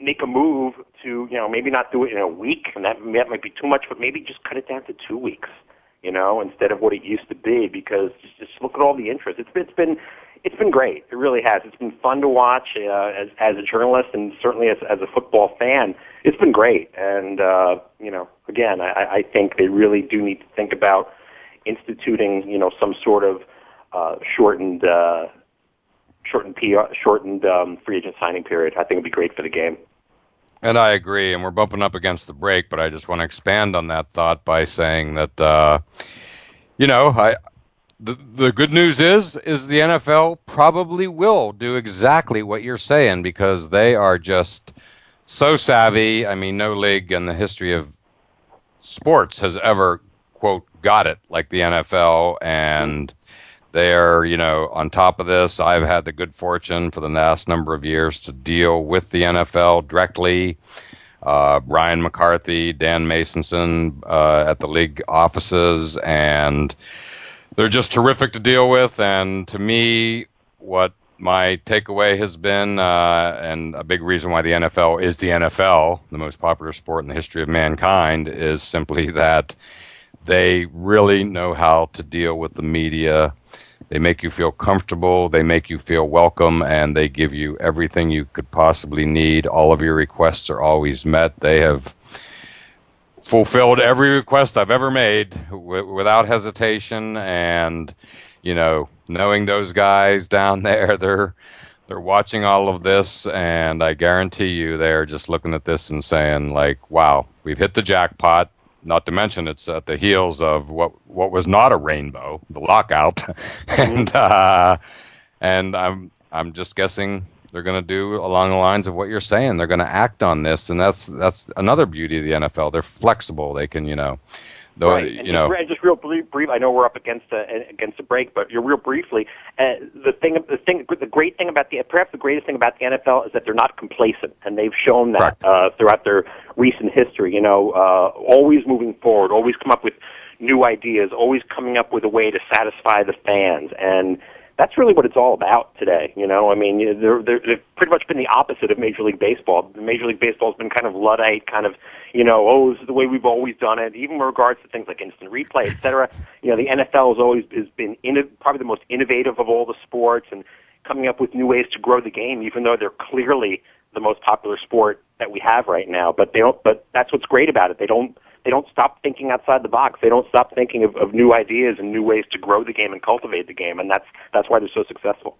make a move to, you know, maybe not do it in a week, and that, that might be too much, but maybe just cut it down to two weeks, you know, instead of what it used to be. Because just, just look at all the interest. It's, it's been, it's been great. It really has. It's been fun to watch uh, as as a journalist, and certainly as as a football fan. It's been great. And uh, you know, again, I, I think they really do need to think about instituting, you know, some sort of uh, shortened. Uh, Shortened PR, shortened um, free agent signing period. I think it would be great for the game. And I agree, and we're bumping up against the break, but I just want to expand on that thought by saying that, uh, you know, I, the the good news is is the NFL probably will do exactly what you're saying because they are just so savvy. I mean, no league in the history of sports has ever quote got it like the NFL and they're you know on top of this i've had the good fortune for the last number of years to deal with the nfl directly uh, mccarthy dan masonson uh, at the league offices and they're just terrific to deal with and to me what my takeaway has been uh, and a big reason why the nfl is the nfl the most popular sport in the history of mankind is simply that they really know how to deal with the media. They make you feel comfortable, they make you feel welcome, and they give you everything you could possibly need. All of your requests are always met. They have fulfilled every request I've ever made w- without hesitation. And, you know, knowing those guys down there, they're. They're watching all of this, and I guarantee you they're just looking at this and saying, like, wow, we've hit the jackpot not to mention it's at the heels of what what was not a rainbow, the lockout, and uh, and I'm I'm just guessing they're going to do along the lines of what you're saying. They're going to act on this, and that's that's another beauty of the NFL. They're flexible. They can you know, though right. you And know. just, just real brief, brief. I know we're up against a, against a break, but you're real briefly. Uh, the thing, the thing, the great thing about the perhaps the greatest thing about the NFL is that they're not complacent, and they've shown that uh, throughout their recent history. You know, uh, always moving forward, always come up with new ideas, always coming up with a way to satisfy the fans, and that's really what it's all about today. You know, I mean, they're, they're, they've pretty much been the opposite of Major League Baseball. Major League Baseball has been kind of luddite, kind of, you know, oh, this is the way we've always done it. Even in regards to things like instant replay, et cetera. You know, the NFL has always has been inno- probably the most innovative of all the sports and coming up with new ways to grow the game, even though they're clearly the most popular sport that we have right now. But they don't. But that's what's great about it. They don't. They don't stop thinking outside the box. They don't stop thinking of, of new ideas and new ways to grow the game and cultivate the game, and that's that's why they're so successful.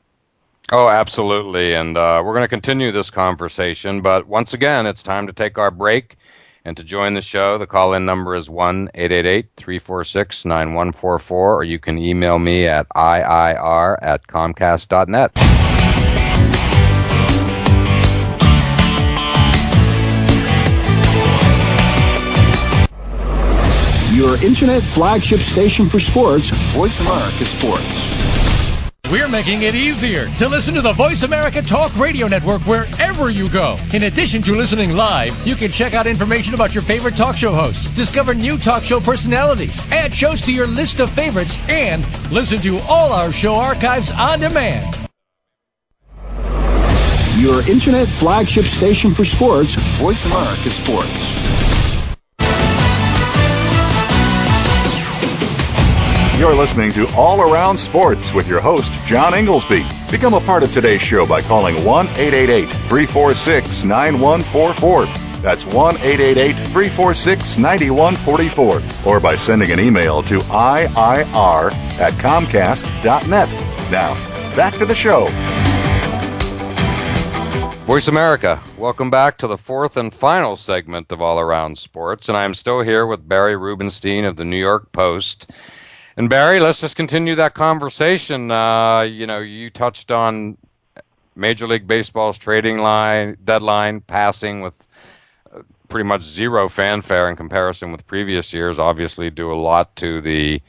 Oh, absolutely. And uh, we're going to continue this conversation. But once again, it's time to take our break. And to join the show, the call in number is 1 346 9144, or you can email me at IIR at Comcast.net. Your internet flagship station for sports, Voice America Sports. We're making it easier to listen to the Voice America Talk Radio Network wherever you go. In addition to listening live, you can check out information about your favorite talk show hosts, discover new talk show personalities, add shows to your list of favorites, and listen to all our show archives on demand. Your internet flagship station for sports, Voice America Sports. You're listening to All Around Sports with your host, John Ingoldsby. Become a part of today's show by calling 1 888 346 9144. That's 1 888 346 9144. Or by sending an email to IIR at Comcast.net. Now, back to the show. Voice America, welcome back to the fourth and final segment of All Around Sports. And I'm still here with Barry Rubenstein of the New York Post. And Barry, let's just continue that conversation. Uh, you know, you touched on Major League Baseball's trading line deadline passing with uh, pretty much zero fanfare in comparison with previous years. Obviously, due a lot to the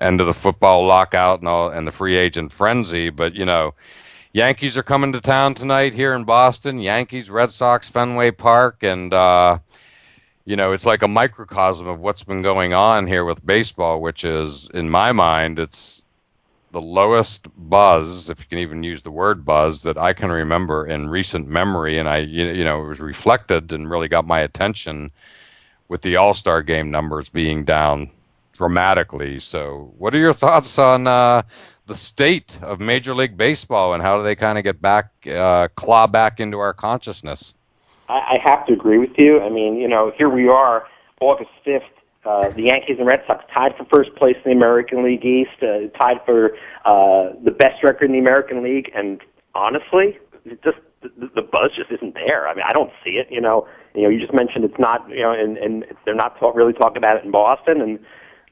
end of the football lockout and all, and the free agent frenzy. But you know, Yankees are coming to town tonight here in Boston. Yankees, Red Sox, Fenway Park, and uh, you know, it's like a microcosm of what's been going on here with baseball, which is, in my mind, it's the lowest buzz, if you can even use the word buzz, that I can remember in recent memory. And I, you know, it was reflected and really got my attention with the All Star game numbers being down dramatically. So, what are your thoughts on uh, the state of Major League Baseball and how do they kind of get back, uh, claw back into our consciousness? I, I have to agree with you. I mean, you know, here we are, August 5th. Uh, the Yankees and Red Sox tied for first place in the American League East, uh, tied for uh, the best record in the American League, and honestly, it just the, the buzz just isn't there. I mean, I don't see it. You know, you know, you just mentioned it's not, you know, and and they're not talk, really talking about it in Boston, and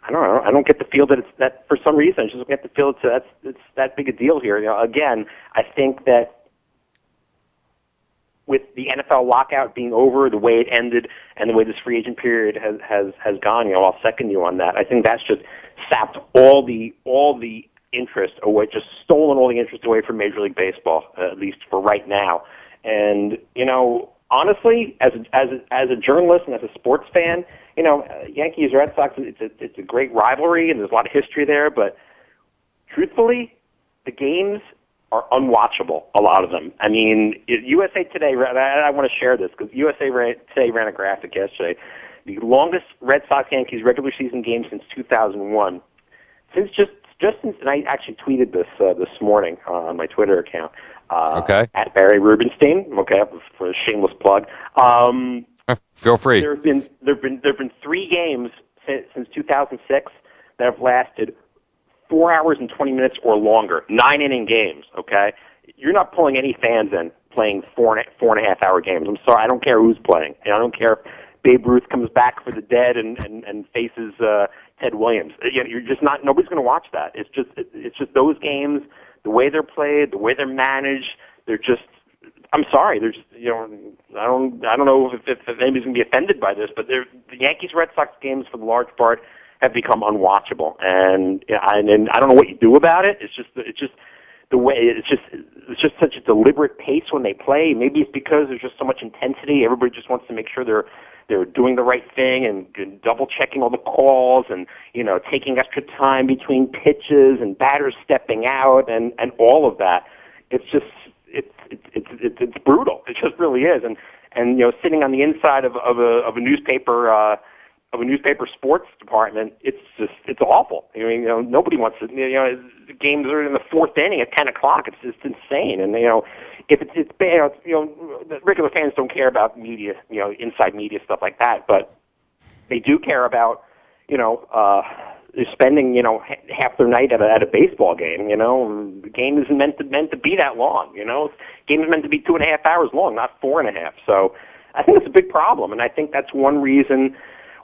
I don't know. I don't get the feel that it's that for some reason. I just don't get the feel it's that's it's that big a deal here. You know, again, I think that with the NFL lockout being over, the way it ended, and the way this free agent period has has has gone, you know, I'll second you on that. I think that's just sapped all the all the interest away, just stolen all the interest away from Major League Baseball, uh, at least for right now. And you know, honestly, as as as a journalist and as a sports fan, you know, uh, Yankees Red Sox, it's a it's a great rivalry, and there's a lot of history there. But truthfully, the games are unwatchable. A lot of them. I mean, USA Today. I, I want to share this because USA Today ran a graphic yesterday. The longest Red Sox Yankees regular season game since 2001. Since just just since, and I actually tweeted this uh, this morning uh, on my Twitter account. Uh, okay. At Barry Rubenstein. Okay, for a shameless plug. Um, Feel free. There have been there have been there have been three games since, since 2006 that have lasted four hours and 20 minutes or longer, nine inning games, okay? You're not pulling any fans in playing four and, four and a half hour games. I'm sorry, I don't care who's playing. I don't care if Babe Ruth comes back for the dead and, and, and faces uh, Ted Williams. You're just not, nobody's going to watch that. It's just, it's just those games, the way they're played, the way they're managed, they're just, I'm sorry. There's, you know, I don't, I don't know if, if, if anybody's going to be offended by this, but the Yankees Red Sox games, for the large part, have become unwatchable, and and, and I don't know what you do about it. It's just it's just the way it's just it's just such a deliberate pace when they play. Maybe it's because there's just so much intensity. Everybody just wants to make sure they're they're doing the right thing and, double checking all the calls and you know taking extra time between pitches and batters stepping out and and all of that. It's just it's it's it's it's, it's brutal. It just really is. And and you know sitting on the inside of of a of a newspaper. uh of a newspaper sports department, it's just it's awful. I mean, you know, nobody wants to. You know, games are in the fourth inning at ten o'clock. It's just insane. And you know, if it's it's bad, you know, the regular fans don't care about media, you know, inside media stuff like that, but they do care about, you know, uh, spending you know half their night at a, at a baseball game. You know, the game isn't meant to meant to be that long. You know, the game is meant to be two and a half hours long, not four and a half. So. I think it's a big problem, and I think that's one reason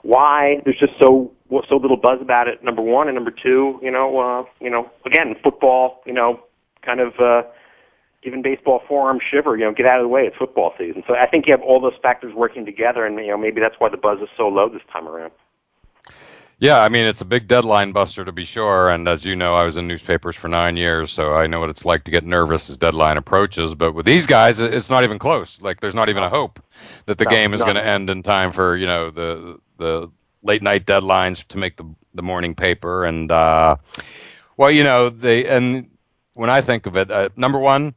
why there's just so so little buzz about it. Number one, and number two, you know, uh, you know, again, football, you know, kind of uh, giving baseball a forearm shiver. You know, get out of the way. It's football season. So I think you have all those factors working together, and you know, maybe that's why the buzz is so low this time around. Yeah, I mean it's a big deadline buster to be sure, and as you know, I was in newspapers for nine years, so I know what it's like to get nervous as deadline approaches. But with these guys, it's not even close. Like there's not even a hope that the No, game is going to end in time for you know the the late night deadlines to make the the morning paper. And uh, well, you know they and when I think of it, uh, number one,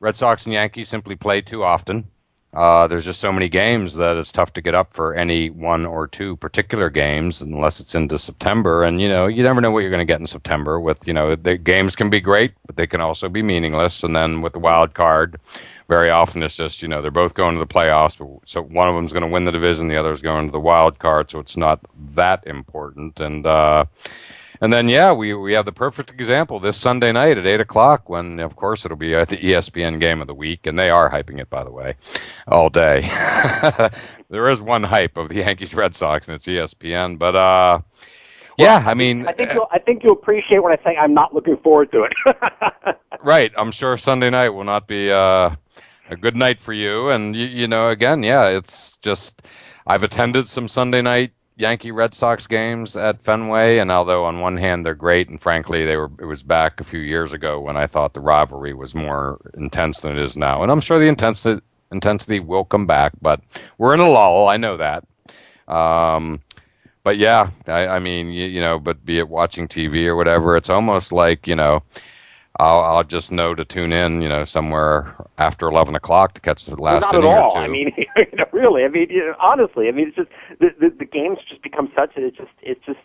Red Sox and Yankees simply play too often. Uh, there's just so many games that it's tough to get up for any one or two particular games unless it's into September. And, you know, you never know what you're going to get in September with, you know, the games can be great, but they can also be meaningless. And then with the wild card, very often it's just, you know, they're both going to the playoffs. But, so one of them's going to win the division, the other's going to the wild card. So it's not that important. And, uh, and then, yeah, we, we have the perfect example this Sunday night at 8 o'clock when, of course, it'll be uh, the ESPN game of the week. And they are hyping it, by the way, all day. there is one hype of the Yankees Red Sox, and it's ESPN. But, uh, yeah, I mean, I think you'll I think you'll appreciate when I say I'm not looking forward to it. right. I'm sure Sunday night will not be uh, a good night for you. And, you, you know, again, yeah, it's just, I've attended some Sunday night Yankee Red Sox games at Fenway, and although on one hand they're great, and frankly they were, it was back a few years ago when I thought the rivalry was more intense than it is now, and I'm sure the intensity intensity will come back, but we're in a lull. I know that. Um, but yeah, I, I mean, you, you know, but be it watching TV or whatever, it's almost like you know, I'll, I'll just know to tune in, you know, somewhere after eleven o'clock to catch the last not inning at all. or two. I mean, you know, really. I mean, you know, honestly. I mean, it's just the, the the games just become such. That it's just it's just.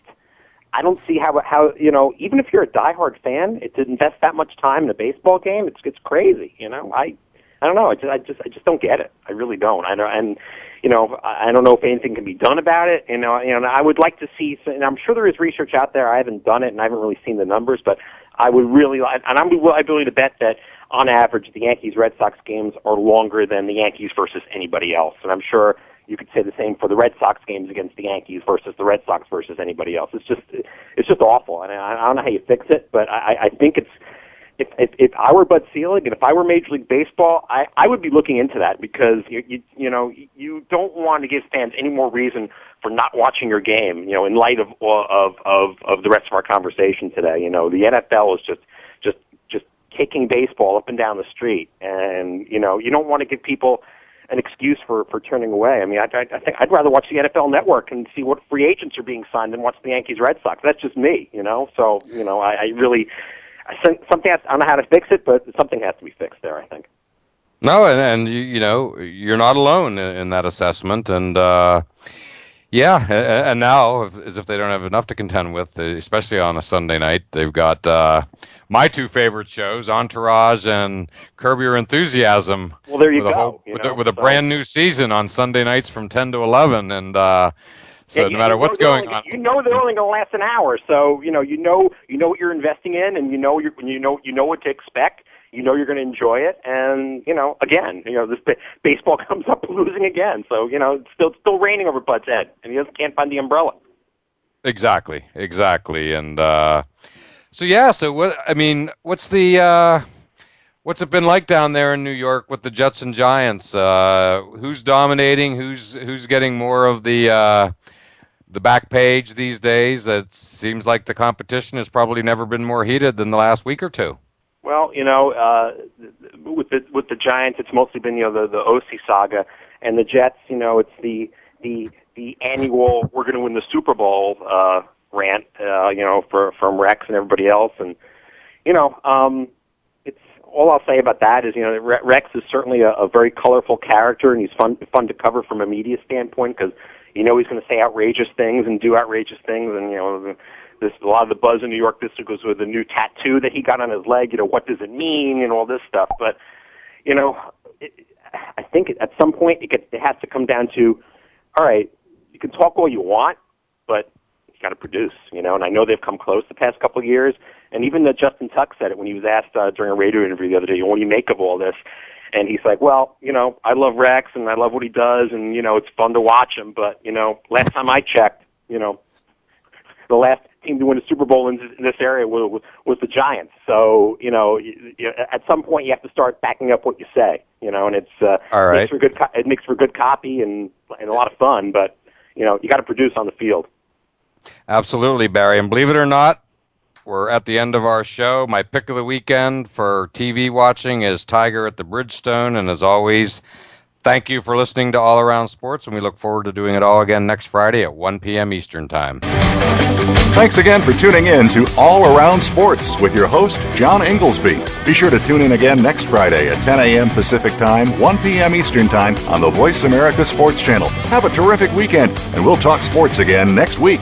I don't see how how you know even if you're a diehard fan, it to invest that much time in a baseball game, it's it's crazy. You know, I I don't know. I just I just I just don't get it. I really don't. I know and you know I I don't know if anything can be done about it. You know, you know I would like to see. And I'm sure there is research out there. I haven't done it and I haven't really seen the numbers, but I would really like. And I'm I'm willing to bet that on average the Yankees Red Sox games are longer than the Yankees versus anybody else. And I'm sure you could say the same for the Red Sox games against the Yankees versus the Red Sox versus anybody else. It's just it's just awful, and I, I don't know how you fix it, but I, I think it's if, if if I were Bud Selig and if I were Major League Baseball, I I would be looking into that because you you you know you don't want to give fans any more reason for not watching your game. You know, in light of of of of the rest of our conversation today, you know, the NFL is just just just kicking baseball up and down the street, and you know you don't want to give people an excuse for for turning away. I mean, I, I, I think I'd rather watch the NFL Network and see what free agents are being signed than watch the Yankees Red Sox. That's just me, you know. So you know, I, I really I think something has, I don't know how to fix it, but something has to be fixed there. I think. No, and, and you, you know you're not alone in, in that assessment, and uh, yeah, a- and now if- as if they don't have enough to contend with, especially on a Sunday night, they've got uh, my two favorite shows, Entourage and Curb Your Enthusiasm. Well, there you with A go, whole, you with, know, a, with a so- brand new season on Sunday nights from ten to eleven, and uh, so Yeah, no matter what's going only, on, you know they're only going to last an hour. So you know you know you know what you're investing in, and you know you you know you know what to expect. You know you're going to enjoy it, and you know again, you know this ba- baseball comes up losing again. So you know it's still it's still raining over Bud's head, and he just can't find the umbrella. Exactly, exactly, and uh, so yeah. So what? I mean, what's the uh, what's it been like down there in New York with the Jets and Giants? Uh, who's dominating? Who's who's getting more of the uh, the back page these days? It seems like the competition has probably never been more heated than the last week or two. Well, you know, uh, with the with the Giants, it's mostly been you know the the Osi saga, and the Jets, you know, it's the the the annual we're going to win the Super Bowl uh, rant, uh, you know, for from Rex and everybody else, and you know, um, it's all I'll say about that is you know Rex is certainly a, a very colorful character, and he's fun fun to cover from a media standpoint because you know he's going to say outrageous things and do outrageous things, and you know this a lot of the buzz in New York this was with the new tattoo that he got on his leg. You know what does it mean and all this stuff, but you know it, I think at some point it, gets, it has to come down to, all right, you can talk all you want, but you got to produce, you know. And I know they've come close the past couple of years, and even the Justin Tuck said it when he was asked uh, during a radio interview the other day, "What do you make of all this?" And he's like, "Well, you know, I love Rex and I love what he does, and you know, it's fun to watch him. But you know, last time I checked, you know, the last team to win a Super Bowl in this, area was, was the Giants. So you know, at some point you have to start backing up what you say. You know, and it's uh, All right. makes for good. Co- it makes for good copy and and a lot of fun. But you know, you got to produce on the field. Absolutely, Barry. And believe it or not, we're at the end of our show. My pick of the weekend for TV watching is Tiger at the Bridgestone. And as always, thank you for listening to All Around Sports. And we look forward to doing it all again next Friday at 1 p.m. Eastern Time. Thanks again for tuning in to All Around Sports with your host, John Ingoldsby. Be sure to tune in again next Friday at 10 a.m. Pacific Time, 1 p.m. Eastern Time on the Voice America Sports Channel. Have a terrific weekend, and we'll talk sports again next week.